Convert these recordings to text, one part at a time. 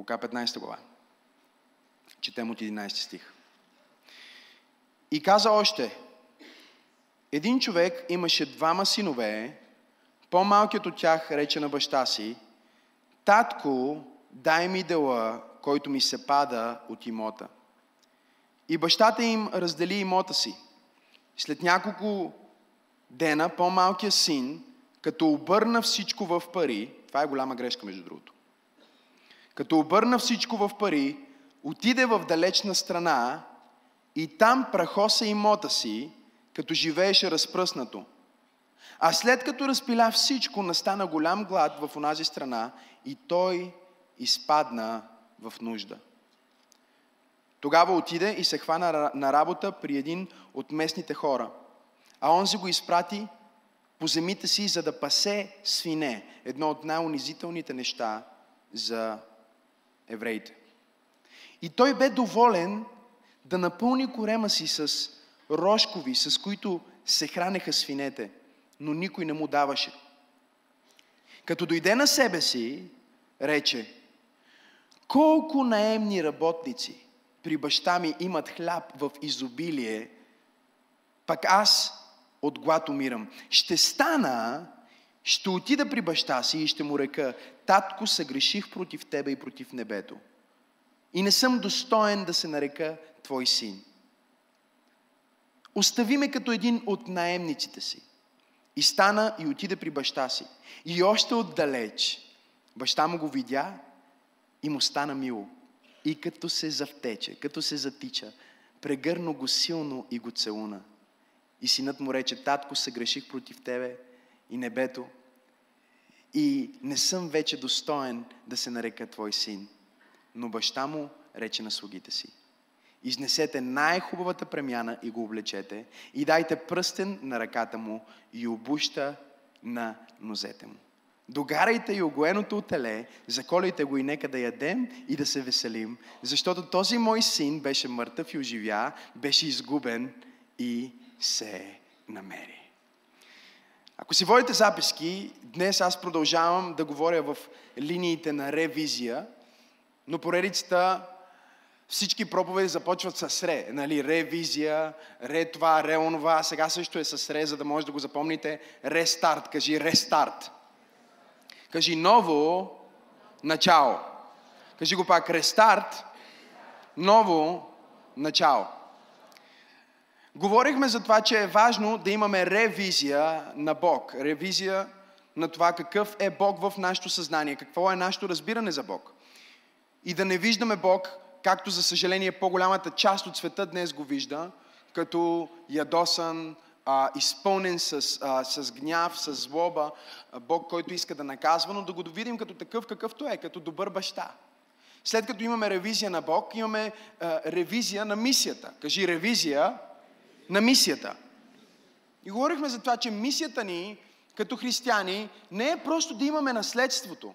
Лука 15 глава. Четем от 11 стих. И каза още, един човек имаше двама синове, по-малкият от тях рече на баща си, татко, дай ми дела, който ми се пада от имота. И бащата им раздели имота си. След няколко дена по-малкият син, като обърна всичко в пари, това е голяма грешка между другото, като обърна всичко в пари, отиде в далечна страна и там прахоса имота си, като живееше разпръснато. А след като разпиля всичко, настана голям глад в онази страна и той изпадна в нужда. Тогава отиде и се хвана на работа при един от местните хора. А онзи го изпрати по земите си, за да пасе свине. Едно от най-унизителните неща за евреите. И той бе доволен да напълни корема си с рожкови, с които се хранеха свинете, но никой не му даваше. Като дойде на себе си, рече, колко наемни работници при баща ми имат хляб в изобилие, пък аз от глад умирам. Ще стана, ще отида при баща си и ще му река, татко, съгреших против тебе и против небето. И не съм достоен да се нарека твой син. Остави ме като един от наемниците си. И стана и отиде при баща си. И още отдалеч баща му го видя и му стана мило. И като се завтече, като се затича, прегърна го силно и го целуна. И синът му рече, татко, се греших против тебе и небето. И не съм вече достоен да се нарека твой син. Но баща му рече на слугите си. Изнесете най-хубавата премяна и го облечете и дайте пръстен на ръката му и обуща на нозете му. Догарайте и огоеното теле, заколите го и нека да ядем и да се веселим, защото този мой син беше мъртъв и оживя, беше изгубен и се намери. Ако си водите записки, днес аз продължавам да говоря в линиите на ревизия, но поредицата всички проповеди започват с ре. Нали? Ревизия, ре това, ре онова. Сега също е с ре, за да може да го запомните. Рестарт. Кажи рестарт. Кажи ново начало. Кажи го пак. Рестарт. Ново начало. Говорихме за това, че е важно да имаме ревизия на Бог. Ревизия на това какъв е Бог в нашето съзнание, какво е нашето разбиране за Бог. И да не виждаме Бог както за съжаление по-голямата част от света днес го вижда, като ядосан, а, изпълнен с, а, с гняв, с злоба, Бог, който иска да наказва, но да го видим като такъв какъвто е, като добър баща. След като имаме ревизия на Бог, имаме а, ревизия на мисията. Кажи ревизия на мисията. И говорихме за това, че мисията ни като християни не е просто да имаме наследството.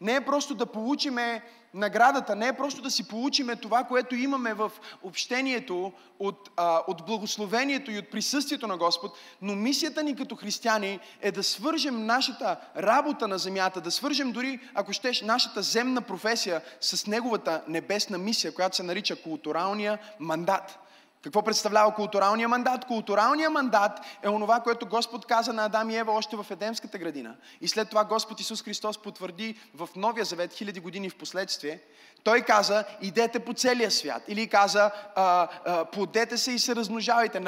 Не е просто да получиме наградата не е просто да си получиме това, което имаме в общението от, а, от благословението и от присъствието на Господ, но мисията ни като християни е да свържем нашата работа на земята, да свържем дори, ако щеш, нашата земна професия с Неговата небесна мисия, която се нарича културалния мандат. Какво представлява културалния мандат? Културалният мандат е онова, което Господ каза на Адам и Ева още в Едемската градина. И след това Господ Исус Христос потвърди в Новия Завет, хиляди години в последствие, той каза, идете по целия свят. Или каза, плодете се и се размножавайте,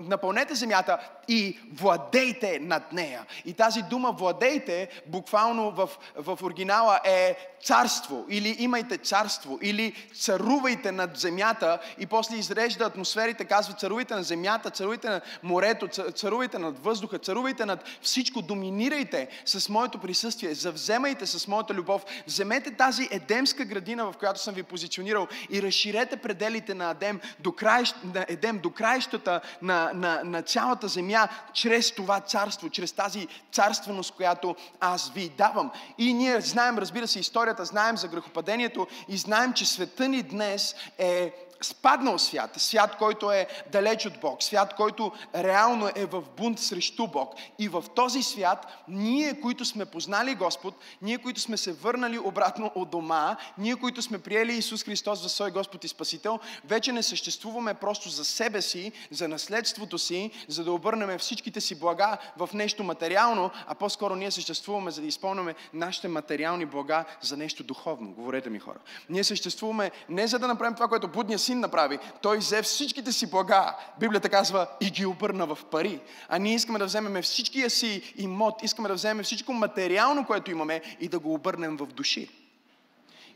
напълнете земята и владейте над нея. И тази дума владейте, буквално в, в оригинала е царство. Или имайте царство. Или царувайте над земята. И после изрежда атмосферите, казва царувайте на земята, царувайте на морето, царувайте над въздуха, царувайте над всичко. Доминирайте с моето присъствие. Завземайте с моята любов. Вземете тази едемска градина, в която съм ви позиционирал и разширете пределите на Едем до, краищ, на Едем, до краищата на, на, на цялата земя, чрез това царство, чрез тази царственост, която аз ви давам. И ние знаем, разбира се, историята, знаем за грехопадението и знаем, че света ни днес е спаднал свят, свят, който е далеч от Бог, свят, който реално е в бунт срещу Бог. И в този свят, ние, които сме познали Господ, ние, които сме се върнали обратно от дома, ние, които сме приели Исус Христос за свой Господ и Спасител, вече не съществуваме просто за себе си, за наследството си, за да обърнем всичките си блага в нещо материално, а по-скоро ние съществуваме, за да изпълняме нашите материални блага за нещо духовно. Говорете ми хора. Ние съществуваме не за да направим това, което будния син направи. Той взе всичките си блага, Библията казва, и ги обърна в пари. А ние искаме да вземем всичкия си имот, искаме да вземем всичко материално, което имаме и да го обърнем в души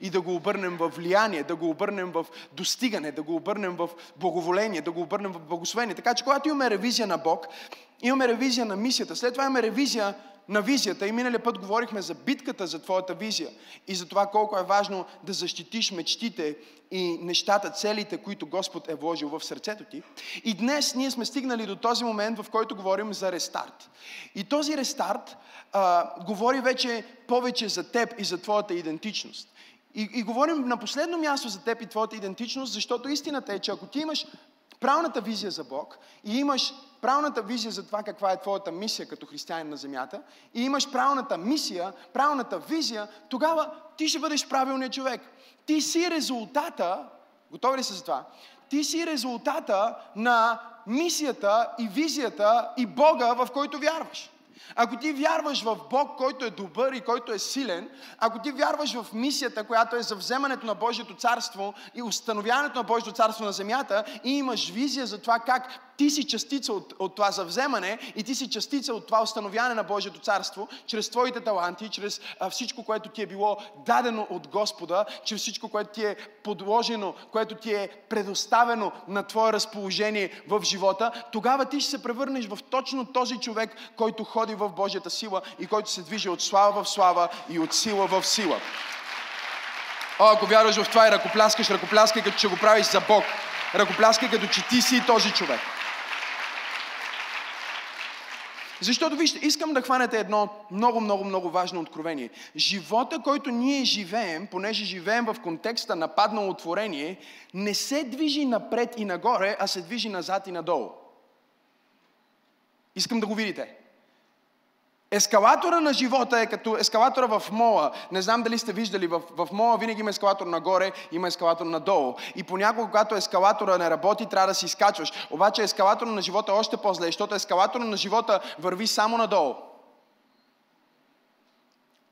и да го обърнем в влияние, да го обърнем в достигане, да го обърнем в благоволение, да го обърнем в благословение. Така че когато имаме ревизия на Бог, имаме ревизия на мисията, след това имаме ревизия на визията. И миналия път говорихме за битката за твоята визия и за това колко е важно да защитиш мечтите и нещата, целите, които Господ е вложил в сърцето ти. И днес ние сме стигнали до този момент, в който говорим за рестарт. И този рестарт а, говори вече повече за теб и за твоята идентичност. И, и говорим на последно място за теб и твоята идентичност, защото истината е, че ако ти имаш правилната визия за Бог и имаш правилната визия за това каква е твоята мисия като християнин на земята и имаш правилната мисия, правилната визия, тогава ти ще бъдеш правилният човек. Ти си резултата, готови ли са за това? Ти си резултата на мисията и визията и Бога, в който вярваш. Ако ти вярваш в Бог, който е добър и който е силен, ако ти вярваш в мисията, която е за вземането на Божието царство и установяването на Божието царство на земята и имаш визия за това как ти си частица от, от това завземане и ти си частица от това установяване на Божието царство, чрез твоите таланти, чрез а, всичко, което ти е било дадено от Господа, чрез всичко, което ти е подложено, което ти е предоставено на твое разположение в живота, тогава ти ще се превърнеш в точно този човек, който ходи в Божията сила и който се движи от слава в слава и от сила в сила. О, ако вярваш в това и ръкопляскаш, ръкопляскай като че го правиш за Бог. Ръкопляскай като че ти си този човек. Защото вижте, искам да хванете едно много, много, много важно откровение. Живота, който ние живеем, понеже живеем в контекста на паднало творение, не се движи напред и нагоре, а се движи назад и надолу. Искам да го видите. Ескалатора на живота е като ескалатора в мола. Не знам дали сте виждали, в, в мола винаги има ескалатор нагоре, има ескалатор надолу. И понякога, когато ескалатора не работи, трябва да си изкачваш. Обаче ескалатора на живота е още по-зле, защото ескалатора на живота върви само надолу.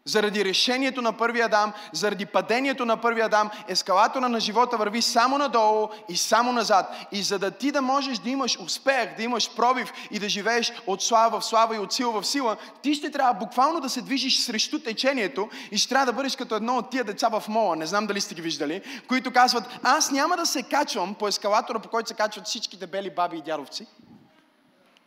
Заради решението на първия Адам, заради падението на първия Адам, ескалатора на живота върви само надолу и само назад. И за да ти да можеш да имаш успех, да имаш пробив и да живееш от слава в слава и от сила в сила, ти ще трябва буквално да се движиш срещу течението и ще трябва да бъдеш като едно от тия деца в мола, не знам дали сте ги виждали, които казват, аз няма да се качвам по ескалатора, по който се качват всичките бели баби и дядовци.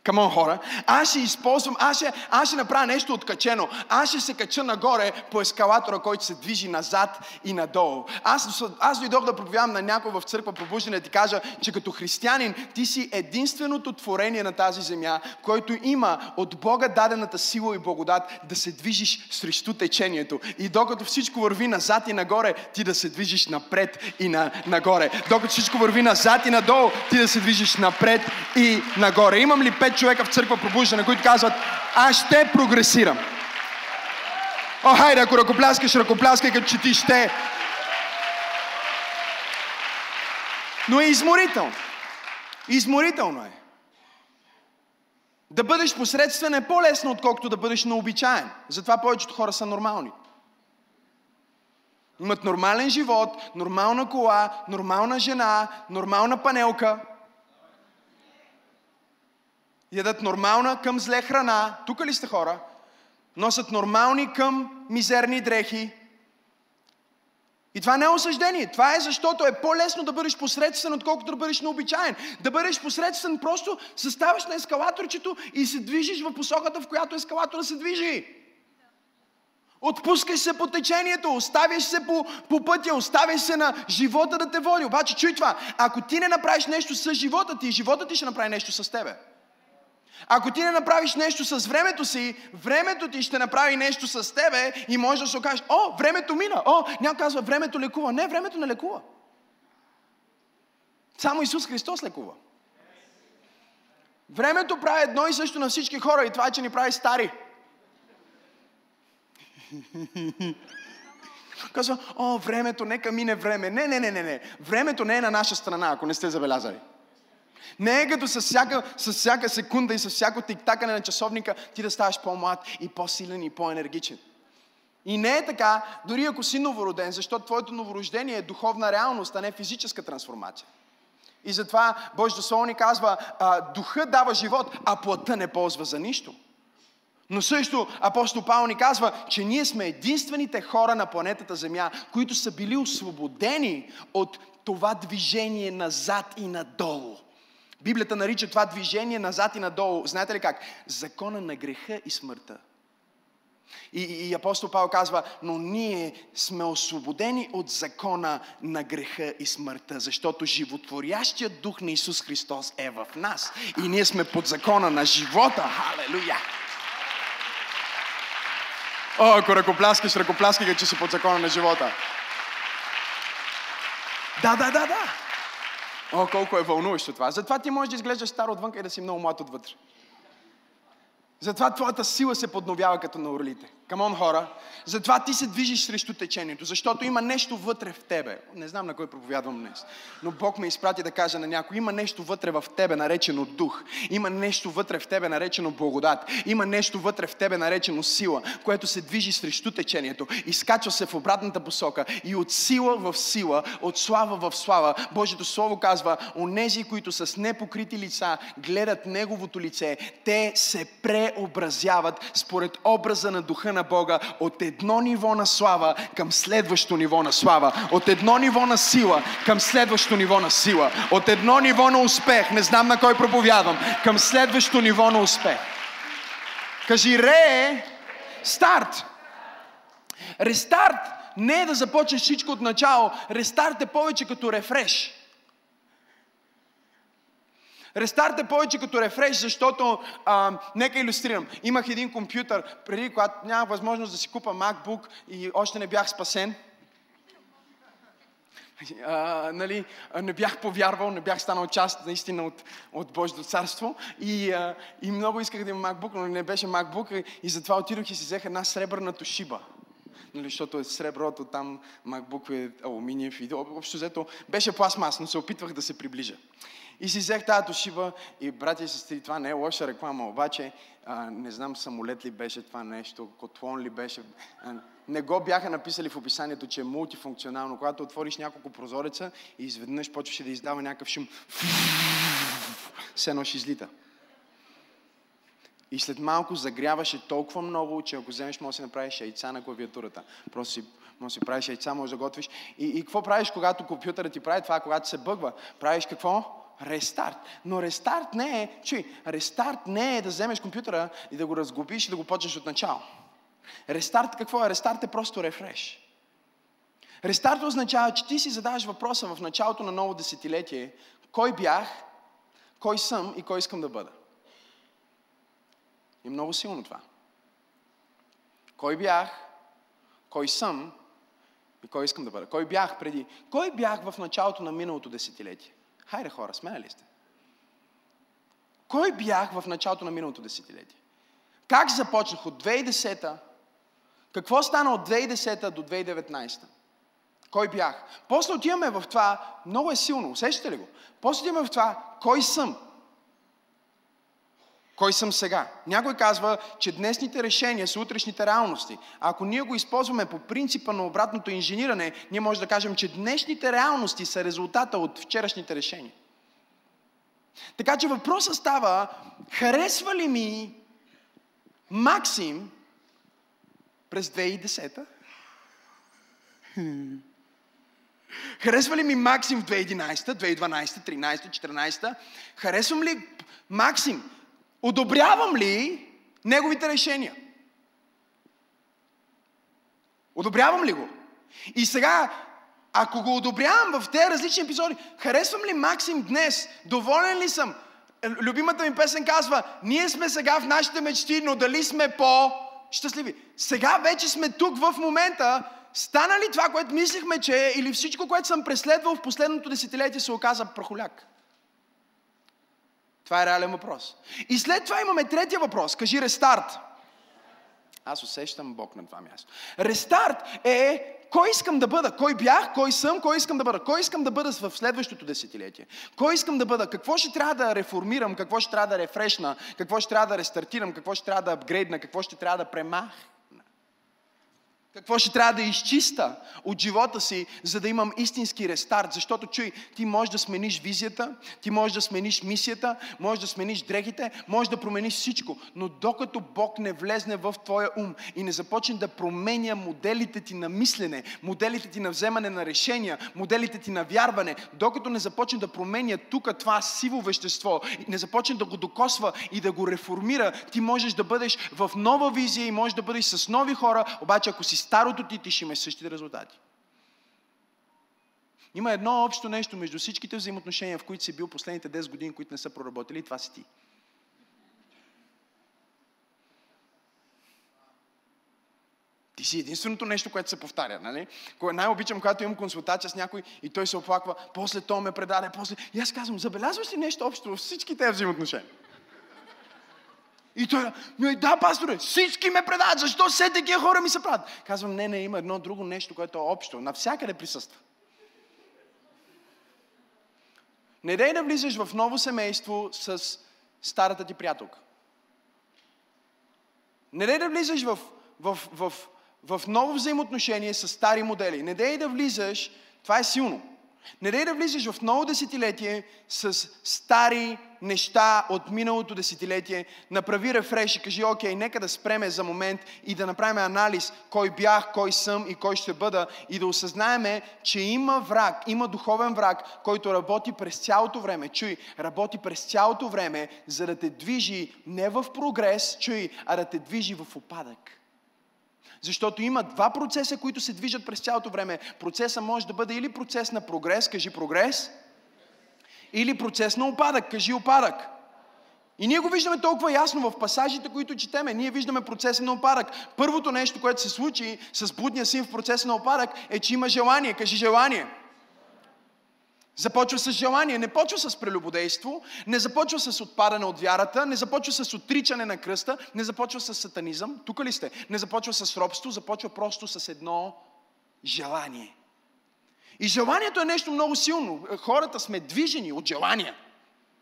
Камон хора, аз ще използвам, аз ще, аз ще направя нещо откачено. Аз ще се кача нагоре по ескалатора, който се движи назад и надолу. Аз, аз дойдох да проповядам на някой в църква пробуждане да ти кажа, че като християнин ти си единственото творение на тази земя, който има от Бога дадената сила и благодат да се движиш срещу течението. И докато всичко върви назад и нагоре, ти да се движиш напред и на, нагоре. Докато всичко върви назад и надолу, ти да се движиш напред и нагоре. Имам ли пет пет човека в църква пробуждане, които казват, аз ще прогресирам. О, хайде, ако ръкопляскаш, ръкопляскай, като че ти ще. Но е изморително. Изморително е. Да бъдеш посредствен е по-лесно, отколкото да бъдеш необичаен. Затова повечето хора са нормални. Имат нормален живот, нормална кола, нормална жена, нормална панелка – ядат нормална към зле храна, тук ли сте хора? Носят нормални към мизерни дрехи. И това не е осъждение. Това е защото е по-лесно да бъдеш посредствен, отколкото да бъдеш необичаен. Да бъдеш посредствен, просто съставаш на ескалаторчето и се движиш в посоката, в която ескалатора се движи. Отпускаш се по течението, оставяш се по, по пътя, оставяш се на живота да те води. Обаче чуй това, ако ти не направиш нещо с живота ти, живота ти ще направи нещо с тебе. Ако ти не направиш нещо с времето си, времето ти ще направи нещо с тебе и може да се окажеш, о, времето мина, о, някой казва, времето лекува. Не, времето не лекува. Само Исус Христос лекува. Времето прави едно и също на всички хора и това е, че ни прави стари. Казва, о, времето, нека мине време. Не, не, не, не, не. Времето не е на наша страна, ако не сте забелязали. Не е като с всяка, с всяка секунда и с всяко тиктакане на часовника ти да ставаш по-млад и по-силен и по-енергичен. И не е така, дори ако си новороден, защото твоето новорождение е духовна реалност, а не физическа трансформация. И затова Божието Слово ни казва, а, духа дава живот, а плътта не ползва за нищо. Но също апостол Павел ни казва, че ние сме единствените хора на планетата Земя, които са били освободени от това движение назад и надолу. Библията нарича това движение назад и надолу. Знаете ли как? Закона на греха и смъртта. И, и, апостол Павел казва, но ние сме освободени от закона на греха и смъртта, защото животворящият дух на Исус Христос е в нас. И ние сме под закона на живота. Халелуя! О, ако ръкопляскаш, ръкопляскай, че си под закона на живота. Да, да, да, да. О, колко е вълнуващо това. Затова ти можеш да изглеждаш стар отвън и да си много млад отвътре. Затова твоята сила се подновява като на орлите. Камон, хора. Затова ти се движиш срещу течението, защото има нещо вътре в тебе. Не знам на кой проповядвам днес, но Бог ме изпрати да кажа на някой. Има нещо вътре в тебе, наречено дух. Има нещо вътре в тебе, наречено благодат. Има нещо вътре в тебе, наречено сила, което се движи срещу течението. Изкачва се в обратната посока и от сила в сила, от слава в слава. Божието Слово казва, онези, които с непокрити лица гледат Неговото лице, те се преобразяват според образа на духа на Бога от едно ниво на слава към следващо ниво на слава. От едно ниво на сила към следващо ниво на сила. От едно ниво на успех, не знам на кой проповядвам, към следващо ниво на успех. Кажи ре, старт. Рестарт не е да започнеш всичко от начало. Рестарт е повече като рефреш. Рестарт е повече като рефреш, защото, а, нека иллюстрирам. Имах един компютър, преди когато нямах възможност да си купа MacBook и още не бях спасен. А, нали, не бях повярвал, не бях станал част наистина от, от Божието царство и, а, и много исках да имам MacBook, но не беше MacBook и, и затова отидох и си взех една сребърна тошиба. Нали, защото е среброто, там MacBook е алуминиев и общо взето беше пластмасно, се опитвах да се приближа. И си взех тази тошиба и братя и сестри, това не е лоша реклама, обаче а, не знам самолет ли беше това нещо, котлон ли беше. А, не го бяха написали в описанието, че е мултифункционално. Когато отвориш няколко прозореца и изведнъж почваше да издава някакъв шум, все едно излита. И след малко загряваше толкова много, че ако вземеш, може да си направиш яйца на клавиатурата. Просто си, може да си правиш яйца, може да готвиш. И, и какво правиш, когато компютърът ти прави това, когато се бъгва? Правиш какво? Рестарт. Но рестарт не е, чуй, рестарт не е да вземеш компютъра и да го разгубиш и да го почнеш от начало. Рестарт какво е? Рестарт е просто рефреш. Рестарт означава, че ти си задаваш въпроса в началото на ново десетилетие, кой бях, кой съм и кой искам да бъда. И много силно това. Кой бях, кой съм и кой искам да бъда. Кой бях преди. Кой бях в началото на миналото десетилетие? Хайде хора, смея ли сте? Кой бях в началото на миналото десетилетие? Как започнах от 2010-та? Какво стана от 2010 до 2019? Кой бях? После отиваме в това, много е силно, усещате ли го? После отиваме в това, кой съм? Кой съм сега? Някой казва, че днесните решения са утрешните реалности. А ако ние го използваме по принципа на обратното инжениране, ние можем да кажем, че днешните реалности са резултата от вчерашните решения. Така че въпросът става, харесва ли ми Максим през 2010 Харесва ли ми Максим в 2011, 2012, 2013, 2014? Харесвам ли Максим одобрявам ли неговите решения? Одобрявам ли го? И сега, ако го одобрявам в тези различни епизоди, харесвам ли Максим днес? Доволен ли съм? Любимата ми песен казва, ние сме сега в нашите мечти, но дали сме по-щастливи? Сега вече сме тук в момента, стана ли това, което мислихме, че е, или всичко, което съм преследвал в последното десетилетие, се оказа прахоляк? Това е реален въпрос. И след това имаме третия въпрос. Кажи рестарт. Аз усещам Бог на това място. Рестарт е кой искам да бъда, кой бях, кой съм, кой искам да бъда, кой искам да бъда в следващото десетилетие, кой искам да бъда, какво ще трябва да реформирам, какво ще трябва да рефрешна, какво ще трябва да рестартирам, какво ще трябва да апгрейдна, какво ще трябва да премах. Какво ще трябва да изчиста от живота си, за да имам истински рестарт? Защото, чуй, ти можеш да смениш визията, ти можеш да смениш мисията, можеш да смениш дрехите, можеш да промениш всичко. Но докато Бог не влезне в твоя ум и не започне да променя моделите ти на мислене, моделите ти на вземане на решения, моделите ти на вярване, докато не започне да променя тук това сиво вещество, не започне да го докосва и да го реформира, ти можеш да бъдеш в нова визия и можеш да бъдеш с нови хора, обаче ако си старото ти, ти ще имаш същите резултати. Има едно общо нещо между всичките взаимоотношения, в които си бил последните 10 години, които не са проработили, и това си ти. Ти си единственото нещо, което се повтаря, нали? Най-обичам, когато имам консултация с някой и той се оплаква, после то ме предаде, после... И аз казвам, забелязваш ли нещо общо във всички тези взаимоотношения? И той, но да, пасторе, всички ме предават, защо все такива хора ми се правят? Казвам, не, не, има едно друго нещо, което е общо, навсякъде присъства. Не дай да влизаш в ново семейство с старата ти приятелка. Не дай да влизаш в, в, в, в ново взаимоотношение с стари модели. Не дай да влизаш, това е силно. Не дай да влизаш в ново десетилетие с стари неща от миналото десетилетие. Направи рефреш и кажи, окей, нека да спреме за момент и да направим анализ кой бях, кой съм и кой ще бъда и да осъзнаеме, че има враг, има духовен враг, който работи през цялото време. Чуй, работи през цялото време, за да те движи не в прогрес, чуй, а да те движи в опадък. Защото има два процеса, които се движат през цялото време. Процеса може да бъде или процес на прогрес, кажи прогрес, или процес на опадък, кажи опадък. И ние го виждаме толкова ясно в пасажите, които четеме. Ние виждаме процеса на опадък. Първото нещо, което се случи с будния син в процеса на опадък, е, че има желание. Кажи желание. Започва с желание, не почва с прелюбодейство, не започва с отпадане от вярата, не започва с отричане на кръста, не започва с сатанизъм. Тук ли сте? Не започва с робство, започва просто с едно желание. И желанието е нещо много силно. Хората сме движени от желания.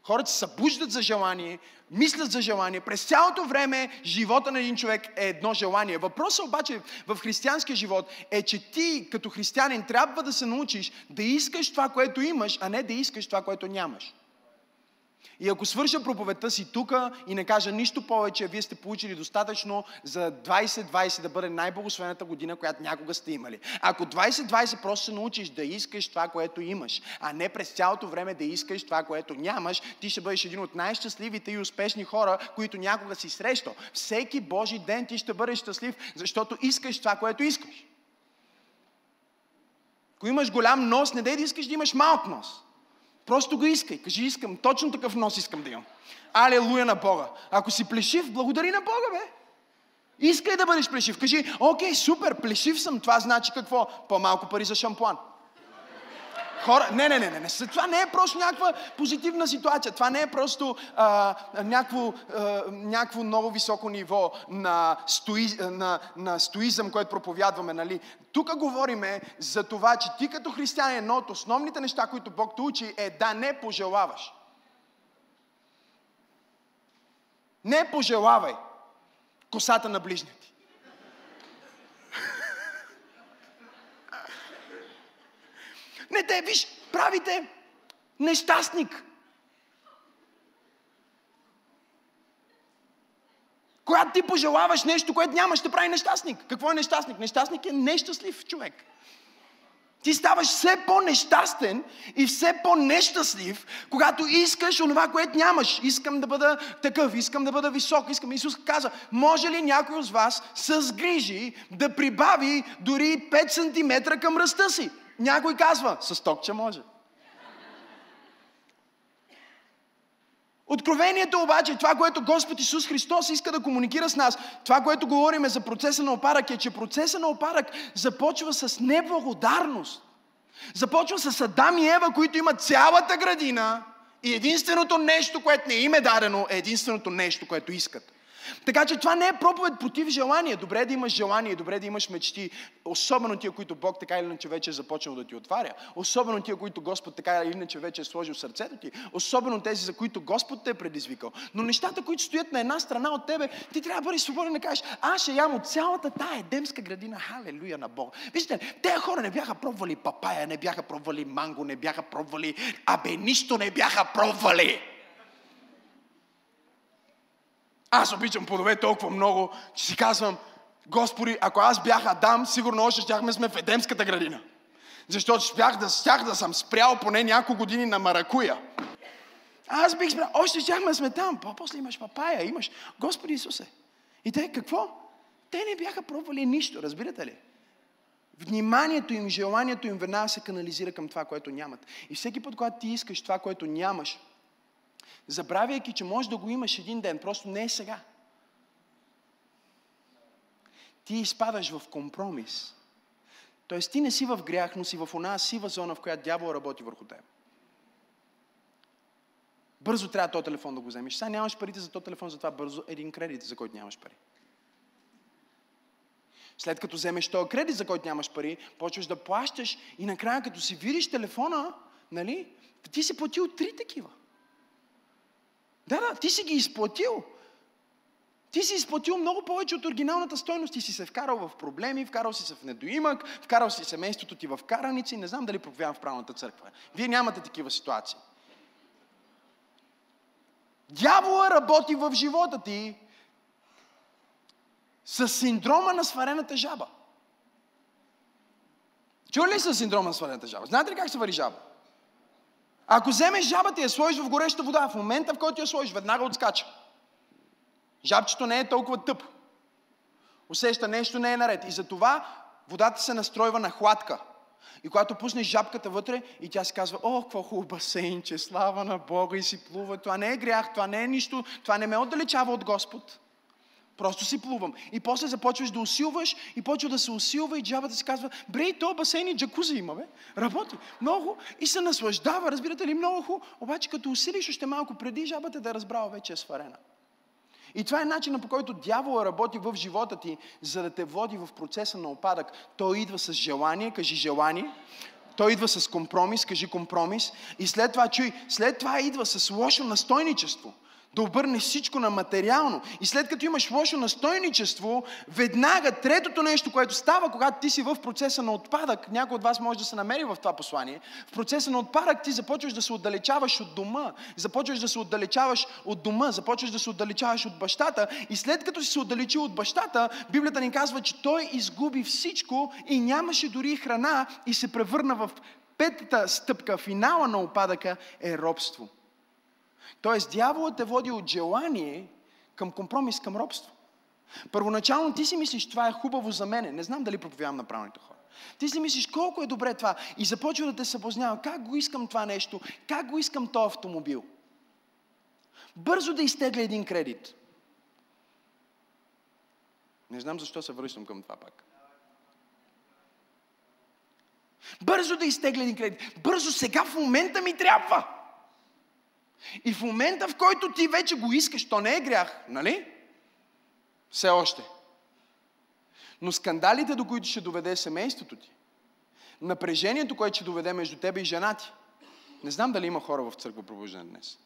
Хората се събуждат за желание, мислят за желание. През цялото време живота на един човек е едно желание. Въпросът обаче в християнския живот е, че ти като християнин трябва да се научиш да искаш това, което имаш, а не да искаш това, което нямаш. И ако свърша проповедта си тука и не кажа нищо повече, вие сте получили достатъчно за 2020 да бъде най-благословената година, която някога сте имали. Ако 2020 просто се научиш да искаш това, което имаш, а не през цялото време да искаш това, което нямаш, ти ще бъдеш един от най-щастливите и успешни хора, които някога си срещал. Всеки Божи ден ти ще бъдеш щастлив, защото искаш това, което искаш. Ако имаш голям нос, не дай да искаш да имаш малък нос. Просто го искай. Кажи, искам. Точно такъв нос искам да имам. Алелуя на Бога. Ако си плешив, благодари на Бога, бе. Искай да бъдеш плешив. Кажи, окей, супер, плешив съм. Това значи какво? По-малко пари за шампуан. Хора, не, не, не, не, не. Това не е просто някаква позитивна ситуация. Това не е просто а, някакво, а, някакво много високо ниво на, стои, на, на стоизъм, което проповядваме. Нали? Тук говориме за това, че ти като християнин, едно от основните неща, които Бог те учи, е да не пожелаваш. Не пожелавай косата на ближния Не те, виж, правите нещастник. Когато ти пожелаваш нещо, което нямаш, ще прави нещастник. Какво е нещастник? Нещастник е нещастлив човек. Ти ставаш все по-нещастен и все по-нещастлив, когато искаш онова, което нямаш. Искам да бъда такъв, искам да бъда висок, искам. Исус каза, може ли някой от вас с грижи да прибави дори 5 см към ръста си? Някой казва, с токче може. Откровението обаче, това, което Господ Исус Христос иска да комуникира с нас, това, което говорим за процеса на опадък е, че процеса на опадък започва с неблагодарност. Започва с Адам и Ева, които имат цялата градина и единственото нещо, което не им е дадено, е единственото нещо, което искат. Така че това не е проповед против желание. Добре е да имаш желание, добре е да имаш мечти. Особено тия, които Бог така или иначе вече е започнал да ти отваря. Особено тия, които Господ така или иначе вече е сложил сърцето ти. Особено тези, за които Господ те е предизвикал. Но нещата, които стоят на една страна от тебе, ти трябва да бъдеш свободен да кажеш, аз ще ям от цялата тая едемска градина. Халелуя на Бог. Вижте, те хора не бяха пробвали папая, не бяха пробвали манго, не бяха пробвали, абе нищо не бяха пробвали. Аз обичам плодове толкова много, че си казвам, Господи, ако аз бях Адам, сигурно още щяхме сме в Едемската градина. Защото щях да, щях да съм спрял поне няколко години на маракуя. Аз бих спрял, още щяхме сме там. По-после имаш папая, имаш Господи Исусе. И те какво? Те не бяха пробвали нищо, разбирате ли? Вниманието им, желанието им веднага се канализира към това, което нямат. И всеки път, когато ти искаш това, което нямаш, забравяйки, че може да го имаш един ден, просто не е сега. Ти изпадаш в компромис. Тоест ти не си в грях, но си в она сива зона, в която дявол работи върху теб. Бързо трябва този телефон да го вземеш. Сега нямаш парите за този телефон, затова бързо един кредит, за който нямаш пари. След като вземеш този кредит, за който нямаш пари, почваш да плащаш и накрая, като си видиш телефона, нали, ти си платил три такива. Да, да, ти си ги изплатил. Ти си изплатил много повече от оригиналната стойност. Ти си се вкарал в проблеми, вкарал си се в недоимък, вкарал си семейството ти в караници. Не знам дали проповядвам в правилната църква. Вие нямате такива ситуации. Дявола работи в живота ти с синдрома на сварената жаба. Чули ли са синдрома на сварената жаба? Знаете ли как се вари жаба? Ако вземеш жабата и я сложиш в гореща вода, в момента в който я сложиш, веднага отскача. Жабчето не е толкова тъп. Усеща нещо не е наред. И затова водата се настройва на хладка. И когато пуснеш жабката вътре и тя си казва, о, какво хубаво басейнче, слава на Бога и си плува. Това не е грях, това не е нищо, това не ме отдалечава от Господ. Просто си плувам. И после започваш да усилваш и почва да се усилва и джабата си казва, бре, то басейн и джакузи има, бе. Работи. Много и се наслаждава, разбирате ли, много хубаво. Обаче като усилиш още малко преди, жабата да е разбрала, вече е сварена. И това е начинът по който дявола работи в живота ти, за да те води в процеса на опадък. Той идва с желание, кажи желание. Той идва с компромис, кажи компромис. И след това, чуй, след това идва с лошо настойничество да обърнеш всичко на материално. И след като имаш лошо настойничество, веднага третото нещо, което става, когато ти си в процеса на отпадък, някой от вас може да се намери в това послание, в процеса на отпадък ти започваш да се отдалечаваш от дома, започваш да се отдалечаваш от дома, започваш да се отдалечаваш от бащата и след като си се отдалечил от бащата, Библията ни казва, че той изгуби всичко и нямаше дори храна и се превърна в петата стъпка, финала на опадъка е робство. Тоест, дяволът те води от желание към компромис, към робство. Първоначално ти си мислиш, това е хубаво за мене. Не знам дали проповядвам на правилните хора. Ти си мислиш колко е добре това и започва да те съблазнява. Как го искам това нещо? Как го искам този автомобил? Бързо да изтегля един кредит. Не знам защо се връщам към това пак. Бързо да изтегля един кредит. Бързо сега в момента ми трябва. И в момента, в който ти вече го искаш, то не е грях, нали? Все още. Но скандалите, до които ще доведе семейството ти, напрежението, което ще доведе между тебе и жена ти, не знам дали има хора в църква пробуждане днес,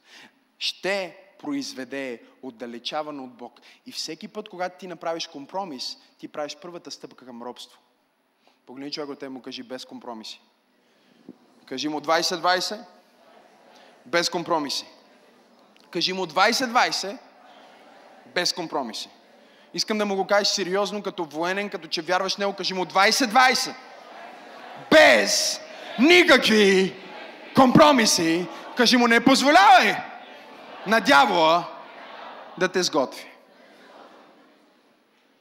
ще произведе отдалечаване от Бог. И всеки път, когато ти направиш компромис, ти правиш първата стъпка към робство. Погледни човек от те му кажи без компромиси. Кажи му 20-20, без компромиси. Кажи му 20-20, без компромиси. Искам да му го кажеш сериозно, като военен, като че вярваш него. Кажи му 20-20. Без никакви компромиси. Кажи му, не позволявай на дявола да те сготви.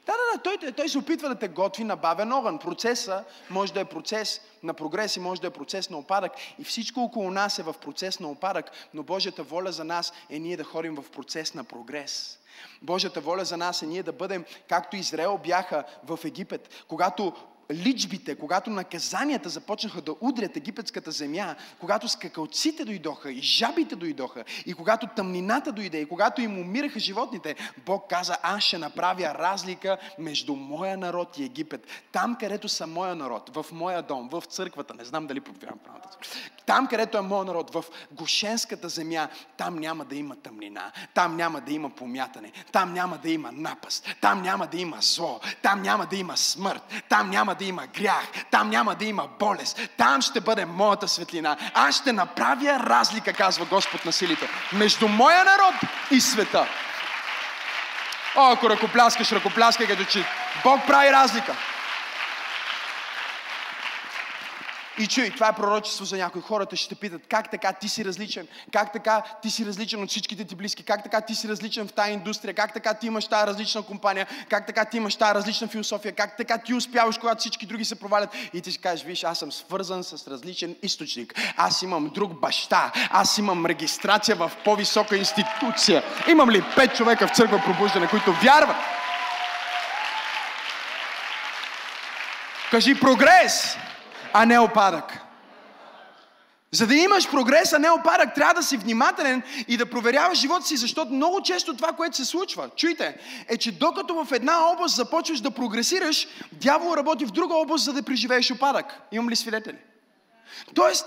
Да, да, да, той, той се опитва да те готви на бавен огън. Процеса може да е процес на прогрес и може да е процес на опадък. И всичко около нас е в процес на опадък, но Божията воля за нас е ние да ходим в процес на прогрес. Божията воля за нас е ние да бъдем, както Израел бяха в Египет, когато личбите, когато наказанията започнаха да удрят египетската земя, когато скакалците дойдоха и жабите дойдоха, и когато тъмнината дойде, и когато им умираха животните, Бог каза, аз ще направя разлика между моя народ и Египет. Там, където са моя народ, в моя дом, в църквата, не знам дали проповядвам правилната там, където е моят народ, в Гошенската земя, там няма да има тъмнина, там няма да има помятане, там няма да има напаст, там няма да има зло, там няма да има смърт, там няма да има грях, там няма да има болест, там ще бъде моята светлина. Аз ще направя разлика, казва Господ на силите, между моя народ и света. О, ако ръкопляскаш, ръкопляскай като че Бог прави разлика. И чуй, това е пророчество за някои. Хората ще те питат, как така ти си различен? Как така ти си различен от всичките ти близки? Как така ти си различен в тази индустрия? Как така ти имаш тази различна компания? Как така ти имаш тази различна философия? Как така ти успяваш, когато всички други се провалят? И ти си кажеш, виж, аз съм свързан с различен източник. Аз имам друг баща. Аз имам регистрация в по-висока институция. Имам ли пет човека в църква пробуждане, които вярват? Кажи прогрес! А не опадък. За да имаш прогрес, а не опадък, трябва да си внимателен и да проверяваш живота си, защото много често това, което се случва, чуйте, е, че докато в една област започваш да прогресираш, дявол работи в друга област, за да преживееш опадък. Имам ли свидетели? Тоест,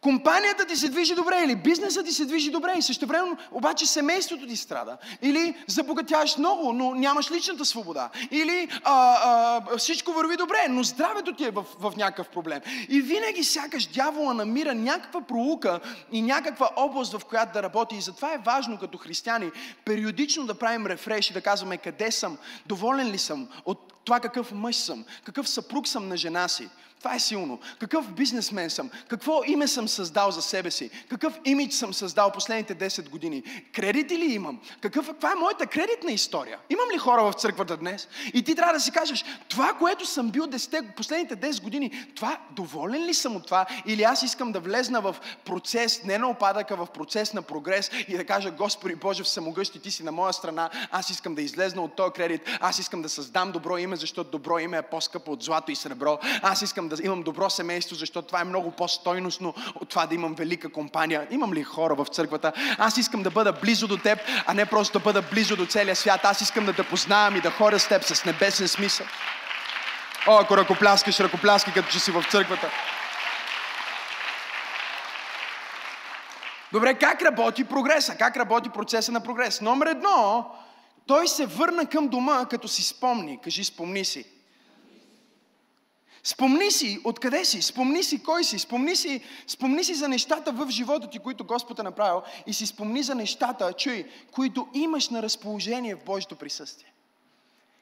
компанията ти се движи добре или бизнесът ти се движи добре и също време обаче семейството ти страда. Или забогатяваш много, но нямаш личната свобода. Или а, а, всичко върви добре, но здравето ти е в, в някакъв проблем. И винаги сякаш дявола намира някаква проука и някаква област, в която да работи. И затова е важно като християни периодично да правим рефреш и да казваме къде съм, доволен ли съм от това какъв мъж съм, какъв съпруг съм на жена си, това е силно. Какъв бизнесмен съм? Какво име съм създал за себе си? Какъв имидж съм създал последните 10 години? Кредити ли имам? Какъв, каква е моята кредитна история? Имам ли хора в църквата днес? И ти трябва да си кажеш, това, което съм бил 10, последните 10 години, това, доволен ли съм от това? Или аз искам да влезна в процес, не на опадъка, в процес на прогрес и да кажа, Господи Боже, всемогъщи, ти си на моя страна, аз искам да излезна от този кредит, аз искам да създам добро име, защото добро име е по-скъпо от злато и сребро, аз искам да имам добро семейство, защото това е много по-стойностно от това да имам велика компания. Имам ли хора в църквата? Аз искам да бъда близо до теб, а не просто да бъда близо до целия свят. Аз искам да те познавам и да ходя с теб с небесен смисъл. О, ако ръкопляскаш, ръкопляскай, като че си в църквата. Добре, как работи прогреса? Как работи процеса на прогрес? Номер едно, той се върна към дома, като си спомни. Кажи, спомни си. Спомни си откъде си, спомни си кой си, спомни си, спомни си за нещата в живота ти, които Господ е направил и си спомни за нещата, чуй, които имаш на разположение в Божието присъствие.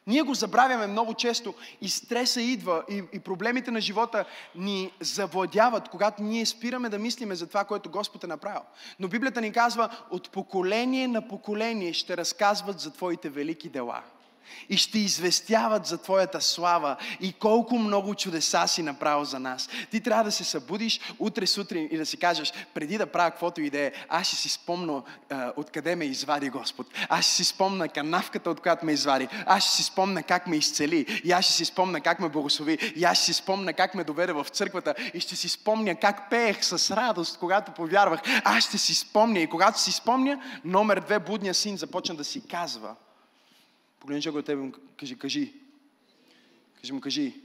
Ние го забравяме много често и стреса идва и, и проблемите на живота ни завладяват, когато ние спираме да мислиме за това, което Господ е направил. Но Библията ни казва, от поколение на поколение ще разказват за Твоите велики дела и ще известяват за Твоята слава и колко много чудеса си направил за нас. Ти трябва да се събудиш утре сутрин и да си кажеш, преди да правя каквото идея, аз ще си спомня откъде ме извади Господ. Аз ще си спомня канавката, от която ме извади. Аз ще си спомня как ме изцели. И аз ще си спомня как ме благослови. И аз ще си спомня как ме доведе в църквата. И ще си спомня как пеех с радост, когато повярвах. Аз ще си спомня. И когато си спомня, номер две, будния син започна да си казва – Погледни човек от тебе му кажи, кажи. Кажи му, кажи.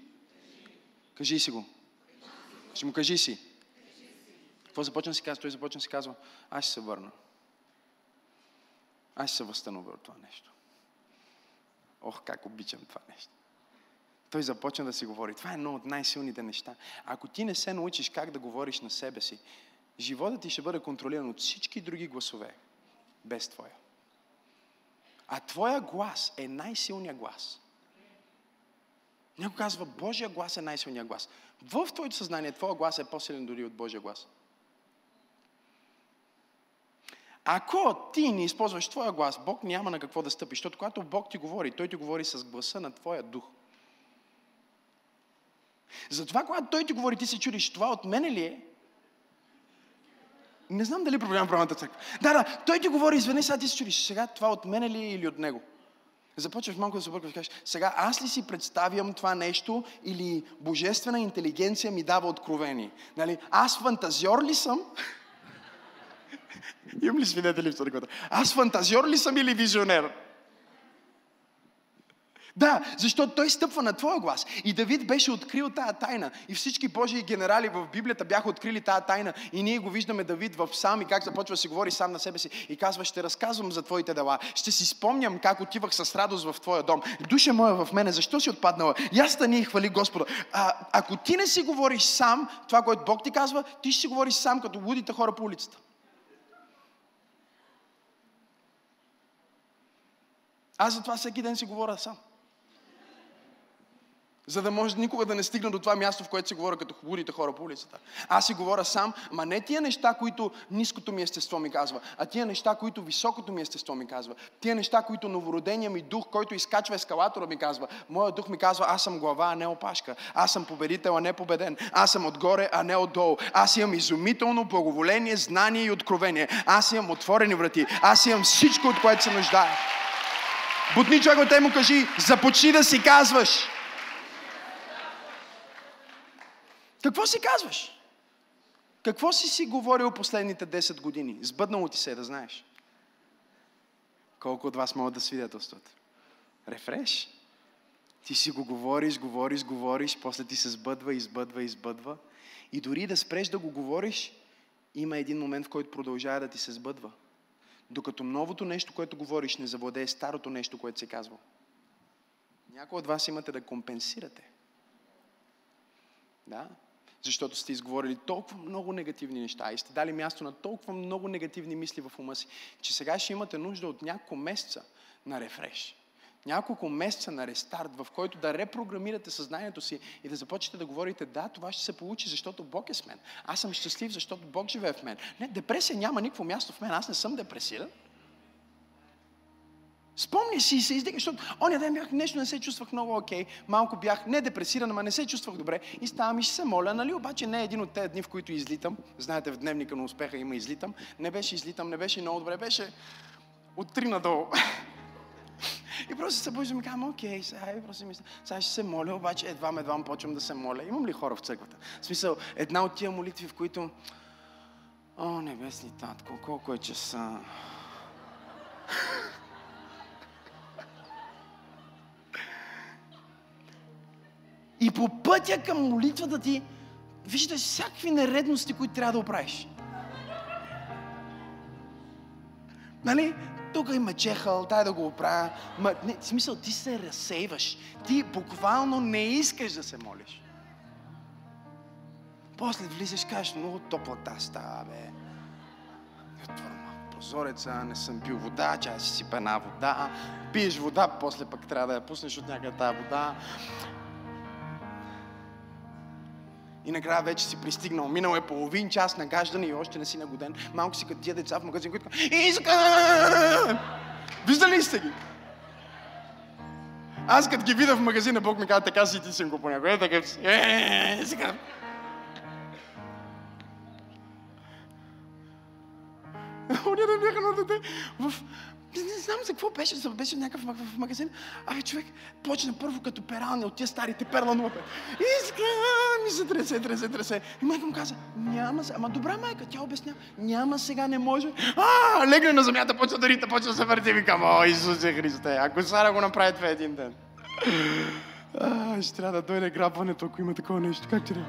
Кажи си го. Кажи му, кажи си. Какво започна си казва? Той започна си казва, аз ще се върна. Аз ще се възстановя от това нещо. Ох, как обичам това нещо. Той започна да си говори. Това е едно от най-силните неща. Ако ти не се научиш как да говориш на себе си, животът ти ще бъде контролиран от всички други гласове, без твоя. А твоя глас е най-силният глас. Някой казва, Божия глас е най-силният глас. В твоето съзнание, твоя глас е по-силен дори от Божия глас. Ако ти не използваш твоя глас, Бог няма на какво да стъпи, защото когато Бог ти говори, Той ти говори с гласа на твоя дух. Затова, когато Той ти говори, ти се чудиш, това от мене ли е? Не знам дали проблема правилната църква. Да, да, Той ти говори, изведнъж сега ти се чудиш, сега това от мене ли е или от Него? Започваш малко да се объркваш и кажеш, сега аз ли си представям това нещо или божествена интелигенция ми дава откровение? Нали? Аз фантазиор ли съм? Имам ли свидетели в църквата? Аз фантазиор ли съм или визионер? Да, защото той стъпва на твоя глас. И Давид беше открил тая тайна. И всички Божии генерали в Библията бяха открили тая тайна. И ние го виждаме Давид в сам и как започва да си говори сам на себе си. И казва, ще разказвам за твоите дела. Ще си спомням как отивах с радост в твоя дом. Душа моя в мене, защо си отпаднала? Аз стани и хвали Господа. А, ако ти не си говориш сам, това, което Бог ти казва, ти ще си говориш сам, като лудите хора по улицата. Аз затова всеки ден си говоря сам. За да може никога да не стигна до това място, в което си говоря като хубавите хора по улицата. Аз си говоря сам, ма не тия неща, които ниското ми естество ми казва, а тия неща, които високото ми естество ми казва. Тия неща, които новородения ми дух, който изкачва ескалатора ми казва. Моят дух ми казва, аз съм глава, а не опашка. Аз съм победител, а не победен. Аз съм отгоре, а не отдолу. Аз имам изумително благоволение, знание и откровение. Аз имам отворени врати. Аз имам всичко, от което се нуждая. Бутни човек те му кажи, започни да си казваш. Какво си казваш? Какво си си говорил последните 10 години? Сбъднало ти се, е, да знаеш. Колко от вас могат да свидетелстват? Рефреш. Ти си го говориш, говориш, говориш, после ти се сбъдва, избъдва, избъдва. И дори да спреш да го говориш, има един момент, в който продължава да ти се сбъдва. Докато новото нещо, което говориш, не завладее старото нещо, което се казва. Някои от вас имате да компенсирате. Да? Защото сте изговорили толкова много негативни неща и сте дали място на толкова много негативни мисли в ума си, че сега ще имате нужда от няколко месеца на рефреш. Няколко месеца на рестарт, в който да репрограмирате съзнанието си и да започнете да говорите, да, това ще се получи, защото Бог е с мен. Аз съм щастлив, защото Бог живее в мен. Не, депресия няма никакво място в мен. Аз не съм депресиран. Спомни си се издига, защото оня ден бях, нещо не се чувствах много окей, okay, малко бях не депресиран, ама не се чувствах добре и ставам и ще се моля, нали? Обаче не е един от тези дни, в които излитам. Знаете, в дневника на успеха има излитам. Не беше излитам, не беше много добре, беше от три надолу. И просто се събуждам и казвам, окей, сега и просто мисля, сега ще се моля, обаче едва едва почвам да се моля. Имам ли хора в църквата? В смисъл, една от тия молитви, в които, о, небесни татко, колко е часа. по пътя към молитвата ти, виждаш всякакви нередности, които трябва да оправиш. Нали? Тук има чехъл, дай да го оправя. Ма, не, в смисъл, ти се разсейваш. Ти буквално не искаш да се молиш. После влизаш, кажеш, много топла тази става, бе. прозореца, не съм пил вода, чай си сипа една вода. Пиеш вода, после пък трябва да я пуснеш от някъде тази вода. И накрая вече си пристигнал. Минал е половин час на гаждане и още не си нагоден. Малко си като тия деца в магазин, които Иска! Виждали сте ги? Аз като ги видя в магазина, Бог ми каза, така си ти съм го понякога. Е, така си. Е, сега. Да бяха на дете в не, не знам за какво беше, за беше някакъв в магазин. Абе, човек почна първо като перални от тия старите перла нула. Иска, ми се тресе, тресе, тресе. И майка му каза, няма се. Ама добра майка, тя обясня, няма сега, не може. А, легне на земята, почва да рита, почва да се върти. Викам, о, Исусе Христе, ако Сара го направи това един ден. А, ще трябва да дойде грабването, ако има такова нещо. Как ти да?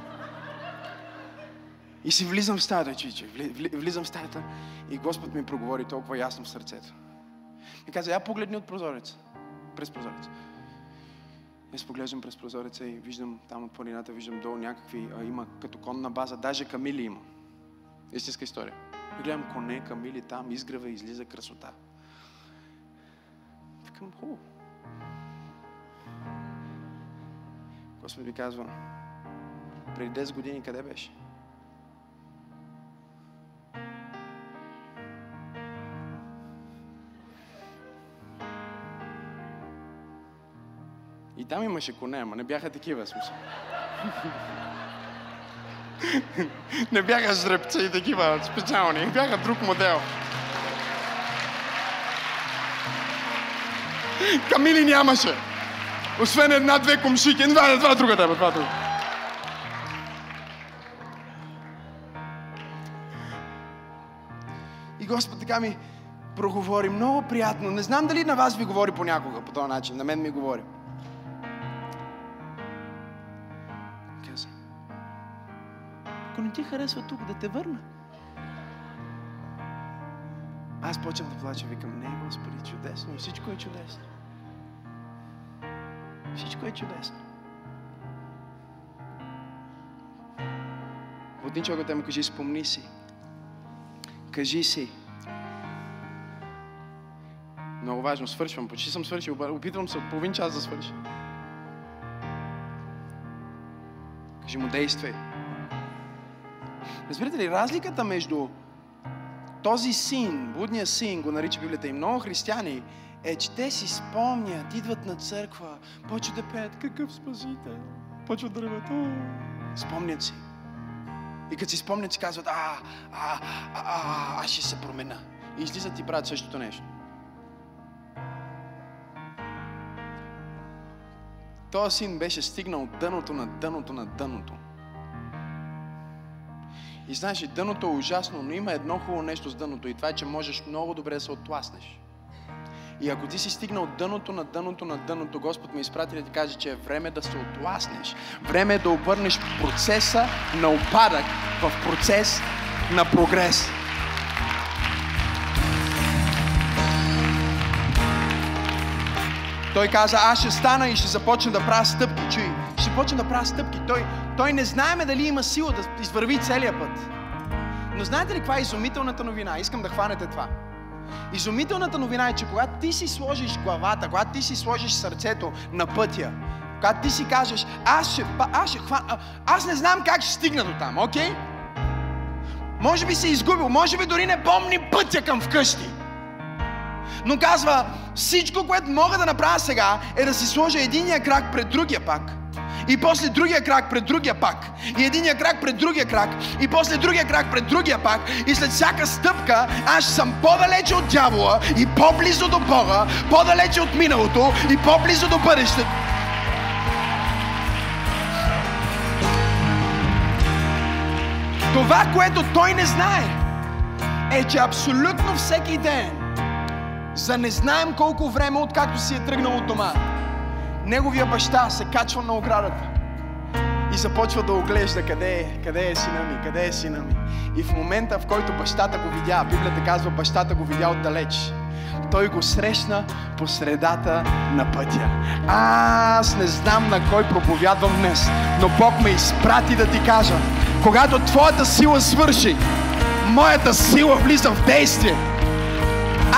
И си влизам в стаята, чиче. Влизам в стаята и Господ ми проговори толкова ясно в сърцето. И каза, я погледни от прозореца. През прозореца. Аз поглеждам през прозореца и виждам там от планината, виждам долу някакви, а, има като конна база, даже камили има. Истинска история. И гледам коне, камили там, изгрева, излиза красота. Викам, хубаво. Господ ми казва, преди 10 години къде беше? И там имаше коне, ама не бяха такива, смисъл. не бяха жребци и такива специални, бяха друг модел. Камили нямаше. Освен една-две комшики. Това, това другата, това друга. И Господ така ми проговори много приятно. Не знам дали на вас ви говори понякога по този начин. На мен ми говори. Ти харесва тук, да те върна. Аз почвам да плача, викам, не, Господи, чудесно, всичко е чудесно. Всичко е чудесно. Един човек те му кажи, спомни си. Кажи си. Много важно, свършвам. Почти съм свършил. Опитвам се от половин час да свърша. Кажи му, действай. Разбирате ли, разликата между този син, будния син, го нарича Библията и много християни, е, че те си спомнят, идват на църква, почват да пеят какъв спасител, почват да реват, спомнят си. И като си спомнят, си казват, а, а, а, а, аз ще се промена. И излизат и правят същото нещо. Този син беше стигнал дъното на дъното на дъното. И знаеш, дъното е ужасно, но има едно хубаво нещо с дъното и това е, че можеш много добре да се отласнеш. И ако ти си стигнал дъното на дъното на дъното, Господ ме изпрати да ти каже, че е време да се отласнеш. Време е да обърнеш процеса на опадък в процес на прогрес. Той каза, аз ще стана и ще започна да правя стъпки. Чуй, ще почна да правя стъпки. Той, той не знаеме дали има сила да извърви целия път. Но знаете ли каква е изумителната новина? Искам да хванете това. Изумителната новина е, че когато ти си сложиш главата, когато ти си сложиш сърцето на пътя, когато ти си кажеш, аз ще, аз ще хвана, аз не знам как ще стигна до там, окей? Okay? Може би се изгубил, може би дори не помни пътя към вкъщи. Но казва, всичко, което мога да направя сега, е да си сложа единия крак пред другия пак – и после другия крак пред другия пак. И единия крак пред другия крак. И после другия крак пред другия пак. И след всяка стъпка аз съм по-далече от дявола и по-близо до Бога, по-далече от миналото и по-близо до бъдещето. Това, което той не знае, е, че абсолютно всеки ден, за не знаем колко време, откакто си е тръгнал от дома, неговия баща се качва на оградата и започва да оглежда къде е, къде е сина ми, къде е сина ми. И в момента, в който бащата го видя, Библията казва, бащата го видя отдалеч. Той го срещна по средата на пътя. Аз не знам на кой проповядвам днес, но Бог ме изпрати да ти кажа, когато твоята сила свърши, моята сила влиза в действие.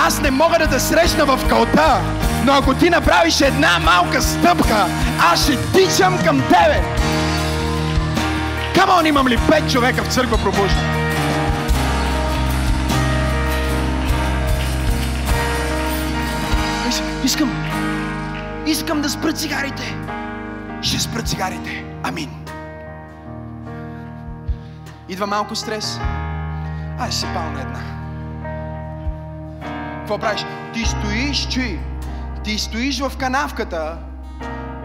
Аз не мога да те срещна в кълта, но ако ти направиш една малка стъпка, аз ще тичам към тебе. Камон, имам ли пет човека в църква пробужда? Искам, искам да спра цигарите. Ще спра цигарите. Амин. Идва малко стрес. Ай, се пална една. Какво правиш? Ти стоиш, чуй, ти стоиш в канавката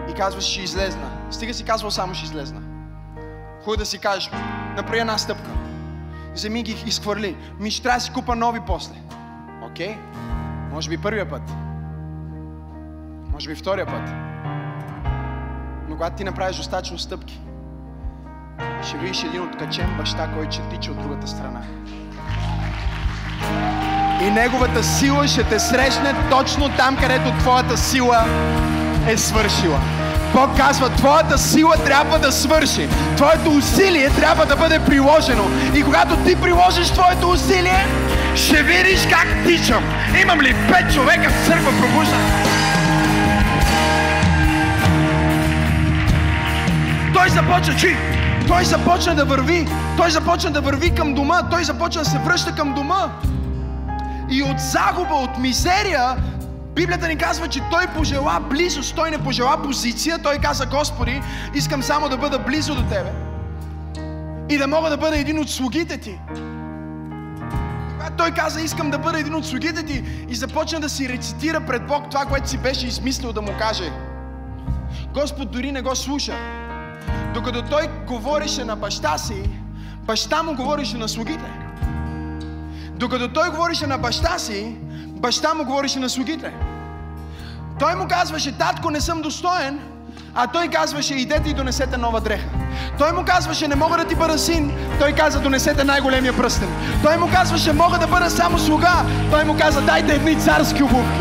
и казваш, ще излезна. Стига си казвал само, ще излезна. Хубаво да си кажеш, направи една стъпка. Вземи ги изхвърли. Ми ще трябва да си купа нови после. Окей? Okay? Може би първия път. Може би втория път. Но когато ти направиш достатъчно стъпки, ще видиш един откачен баща, който ще тича от другата страна и Неговата сила ще те срещне точно там, където Твоята сила е свършила. Бог казва, Твоята сила трябва да свърши. Твоето усилие трябва да бъде приложено. И когато ти приложиш Твоето усилие, ще видиш как тичам. Имам ли пет човека в църква пробужда? Той започва, чи, той започна да върви. Той започна да върви към дома. Той започна да се връща към дома. И от загуба, от мизерия, Библията ни казва, че той пожела близост, той не пожела позиция, той каза, Господи, искам само да бъда близо до Тебе и да мога да бъда един от слугите Ти. Той каза, искам да бъда един от слугите Ти и започна да си рецитира пред Бог това, което си беше измислил да му каже. Господ дори не го слуша. Докато той говореше на баща си, баща му говореше на слугите. Докато той говореше на баща си, баща му говореше на слугите. Той му казваше, татко, не съм достоен, а той казваше, идете и донесете нова дреха. Той му казваше, не мога да ти бъда син. Той каза, донесете най-големия пръстен. Той му казваше, мога да бъда само слуга. Той му каза, дайте едни царски обувки.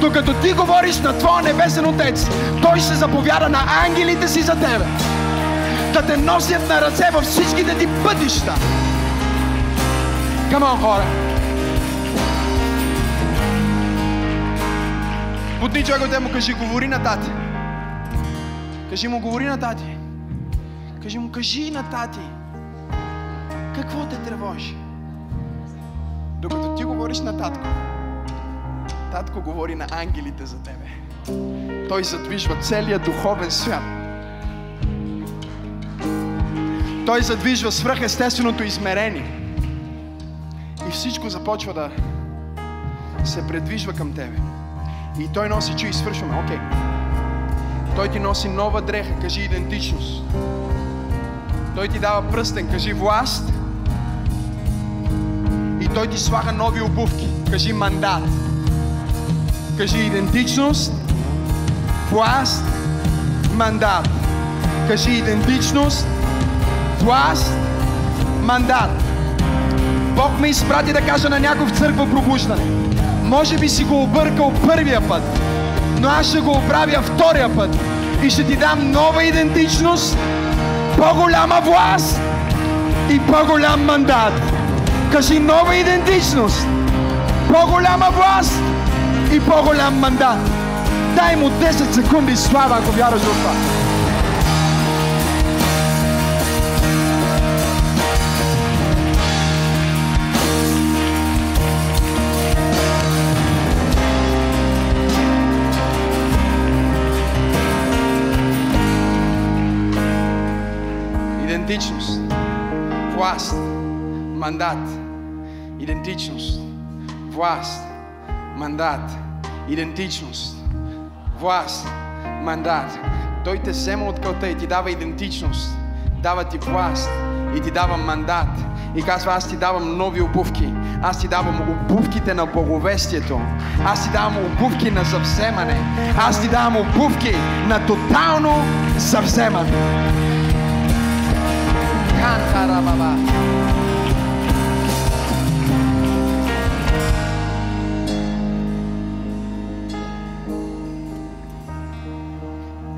Докато ти говориш на Твоя небесен Отец, Той ще заповяда на ангелите си за тебе. Да те носят на ръце във всичките ти пътища. Камон, хора! Бутни човек от му кажи, говори на тати. Кажи му, говори на тати. Кажи му, кажи на тати. Какво те тревожи? Докато ти говориш на татко, татко говори на ангелите за тебе. Той задвижва целия духовен свят. Той задвижва свръхестественото измерение. И всичко започва да се предвижва към тебе. И той носи, че и свършваме. Окей. Okay. Той ти носи нова дреха, кажи идентичност. Той ти дава пръстен, кажи власт. И той ти слага нови обувки, кажи мандат. Кажи идентичност, власт, мандат. Кажи идентичност, власт, мандат. Бог ме изпрати да кажа на някой в църква пробуждане. Може би си го объркал първия път, но аз ще го оправя втория път и ще ти дам нова идентичност, по-голяма власт и по-голям мандат. Кажи нова идентичност, по-голяма власт и по-голям мандат. Дай му 10 секунди слава, ако вярваш в това. Власт, мандат, идентичност, власт, мандат, идентичност, власт, мандат. Той те взема от кълта и ти дава идентичност, дава ти власт и ти дава мандат. И казва, аз ти давам нови обувки. Аз ти давам обувките на благовестието. Аз ти давам обувки на завземане. Аз ти давам обувки на тотално завземане.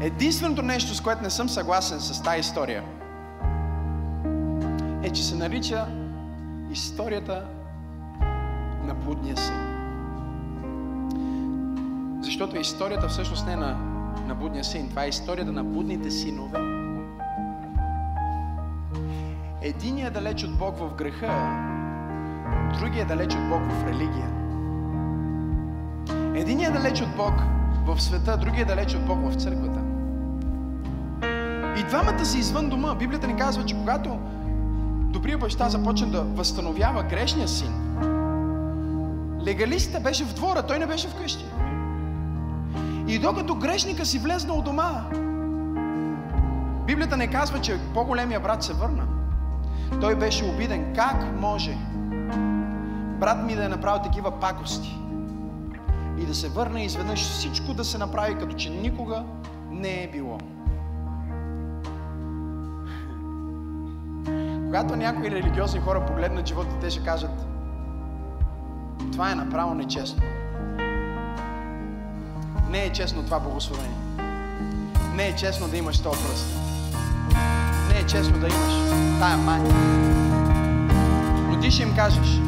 Единственото нещо, с което не съм съгласен с тази история, е, че се нарича историята на блудния син. Защото историята всъщност не е на, на блудния син, това е историята на блудните синове, Единият е далеч от Бог в греха, другия е далеч от Бог в религия. Единият е далеч от Бог в света, другия е далеч от Бог в църквата. И двамата са извън дома. Библията ни казва, че когато добрият баща започна да възстановява грешния син, легалиста беше в двора, той не беше вкъщи. И докато грешника си влезнал у дома, Библията не казва, че по-големия брат се върна. Той беше обиден. Как може брат ми да е направил такива пакости? И да се върне изведнъж всичко да се направи, като че никога не е било. Когато някои религиозни хора погледнат живота, те ще кажат, това е направо нечестно. Не е честно това благословение. Не е честно да имаш този пръст не е честно да имаш тая ти ще им кажеш.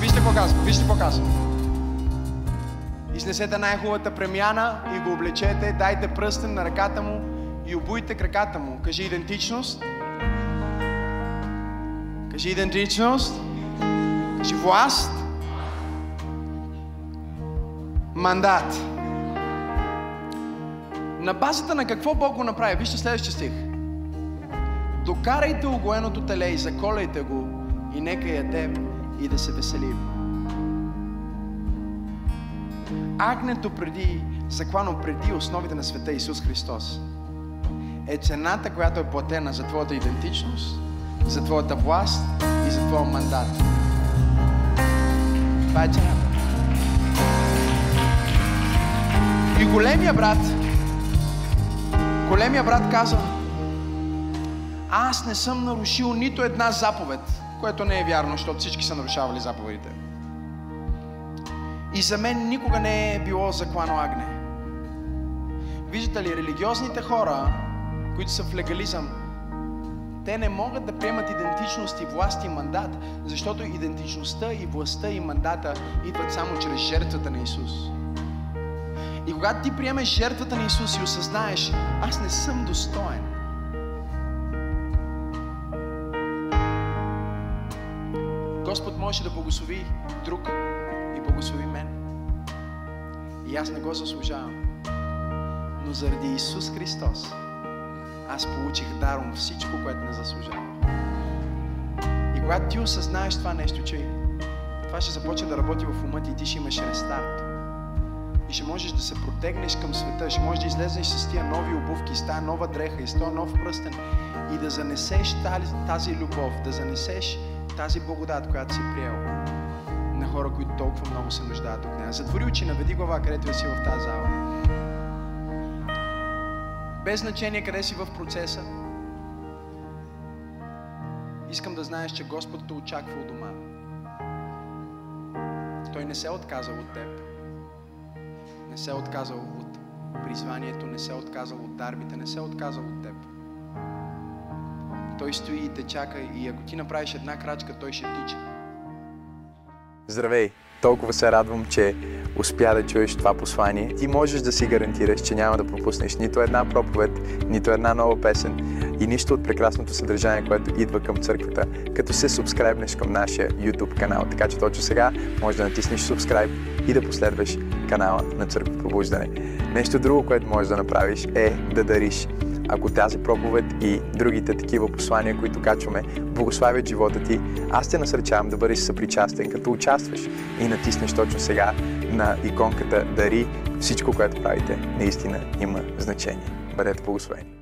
Вижте какво казва, вижте какво казва. Изнесете най-хубавата премяна и го облечете, дайте пръстен на ръката му и обуйте краката му. Кажи идентичност. Кажи идентичност. Кажи власт. мандат. На базата на какво Бог го направи? Вижте следващия стих. Докарайте огоеното теле и заколяйте го и нека яде и да се веселим. Агнето преди, заклано преди основите на света Исус Христос е цената, която е платена за твоята идентичност, за твоята власт и за твоя мандат. Това е цената. И големия брат, големия брат каза, аз не съм нарушил нито една заповед, което не е вярно, защото всички са нарушавали заповедите. И за мен никога не е било заклано агне. Виждате ли, религиозните хора, които са в легализъм, те не могат да приемат идентичност и власт и мандат, защото идентичността и властта и мандата идват само чрез жертвата на Исус. И когато ти приемеш жертвата на Исус и осъзнаеш, аз не съм достоен, Господ можеше да благослови друг и благослови мен. И аз не го заслужавам. Но заради Исус Христос аз получих даром всичко, което не заслужавам. И когато ти осъзнаеш това нещо, че това ще започне да работи в ума ти и ти ще имаш рестарт. И ще можеш да се протегнеш към света, ще можеш да излезеш с тия нови обувки, с тази нова дреха и с този нов пръстен и да занесеш тази, любов, да занесеш тази благодат, която си приел на хора, които толкова много се нуждаят от нея. Затвори очи, наведи глава, където е си в тази зала. Без значение къде си в процеса, искам да знаеш, че Господ те очаква у дома. Той не се е отказал от теб. Не се е отказал от призванието, не се е отказал от дарбите, не се е отказал от теб. Той стои и те чака и ако ти направиш една крачка, той ще тича. Здравей! Толкова се радвам, че успя да чуеш това послание. Ти можеш да си гарантираш, че няма да пропуснеш нито една проповед, нито една нова песен и нищо от прекрасното съдържание, което идва към църквата, като се субскрайбнеш към нашия YouTube канал. Така че точно сега можеш да натиснеш subscribe и да последваш канала на Църква Пробуждане. Нещо друго, което можеш да направиш е да дариш ако тази проповед и другите такива послания, които качваме, благославят живота ти, аз те насърчавам да бъдеш съпричастен, като участваш и натиснеш точно сега на иконката Дари. Всичко, което правите, наистина има значение. Бъдете благословени!